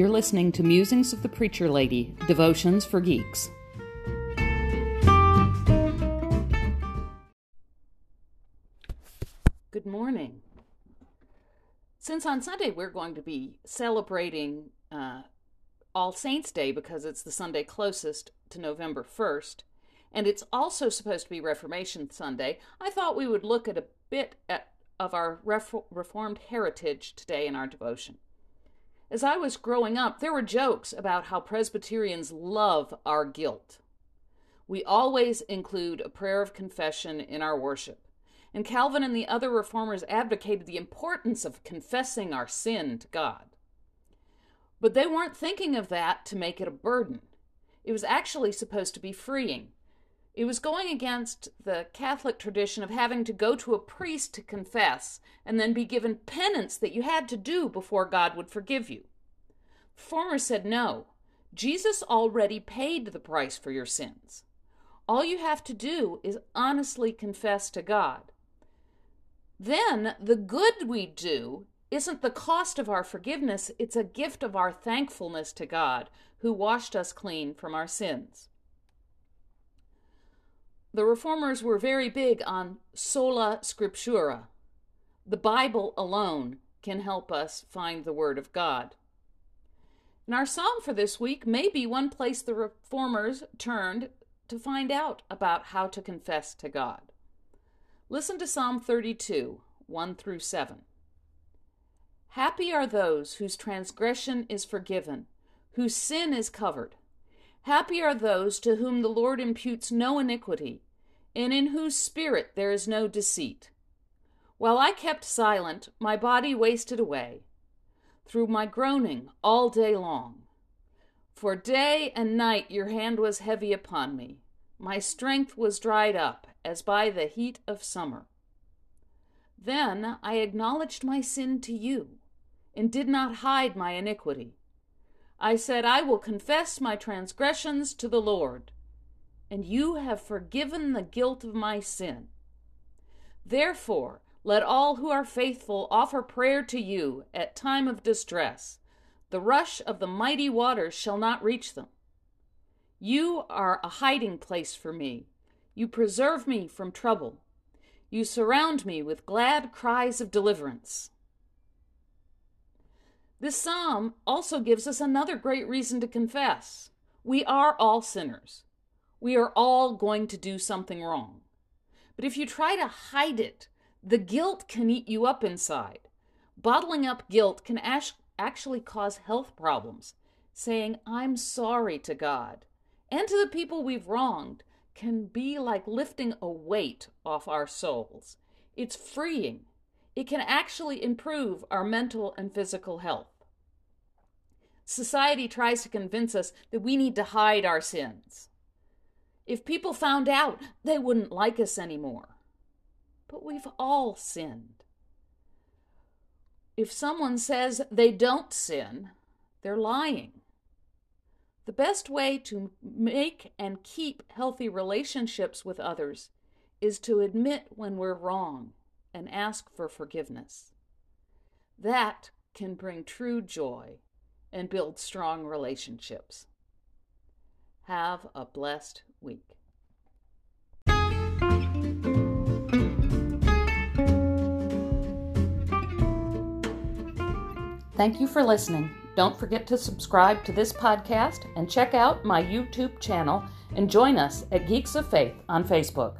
You're listening to Musings of the Preacher Lady Devotions for Geeks. Good morning. Since on Sunday we're going to be celebrating uh, All Saints' Day because it's the Sunday closest to November 1st, and it's also supposed to be Reformation Sunday, I thought we would look at a bit at, of our Reformed heritage today in our devotion. As I was growing up, there were jokes about how Presbyterians love our guilt. We always include a prayer of confession in our worship. And Calvin and the other reformers advocated the importance of confessing our sin to God. But they weren't thinking of that to make it a burden. It was actually supposed to be freeing. It was going against the Catholic tradition of having to go to a priest to confess and then be given penance that you had to do before God would forgive you. Former said no. Jesus already paid the price for your sins. All you have to do is honestly confess to God. Then the good we do isn't the cost of our forgiveness, it's a gift of our thankfulness to God who washed us clean from our sins. The reformers were very big on sola scriptura. The Bible alone can help us find the Word of God. And our psalm for this week may be one place the reformers turned to find out about how to confess to God. Listen to Psalm 32, 1 through 7. Happy are those whose transgression is forgiven, whose sin is covered. Happy are those to whom the Lord imputes no iniquity, and in whose spirit there is no deceit. While I kept silent, my body wasted away through my groaning all day long. For day and night your hand was heavy upon me. My strength was dried up as by the heat of summer. Then I acknowledged my sin to you, and did not hide my iniquity. I said, I will confess my transgressions to the Lord, and you have forgiven the guilt of my sin. Therefore, let all who are faithful offer prayer to you at time of distress. The rush of the mighty waters shall not reach them. You are a hiding place for me. You preserve me from trouble. You surround me with glad cries of deliverance. This psalm also gives us another great reason to confess. We are all sinners. We are all going to do something wrong. But if you try to hide it, the guilt can eat you up inside. Bottling up guilt can actually cause health problems. Saying, I'm sorry to God and to the people we've wronged can be like lifting a weight off our souls. It's freeing. It can actually improve our mental and physical health. Society tries to convince us that we need to hide our sins. If people found out, they wouldn't like us anymore. But we've all sinned. If someone says they don't sin, they're lying. The best way to make and keep healthy relationships with others is to admit when we're wrong and ask for forgiveness. That can bring true joy and build strong relationships. Have a blessed week. Thank you for listening. Don't forget to subscribe to this podcast and check out my YouTube channel and join us at Geeks of Faith on Facebook.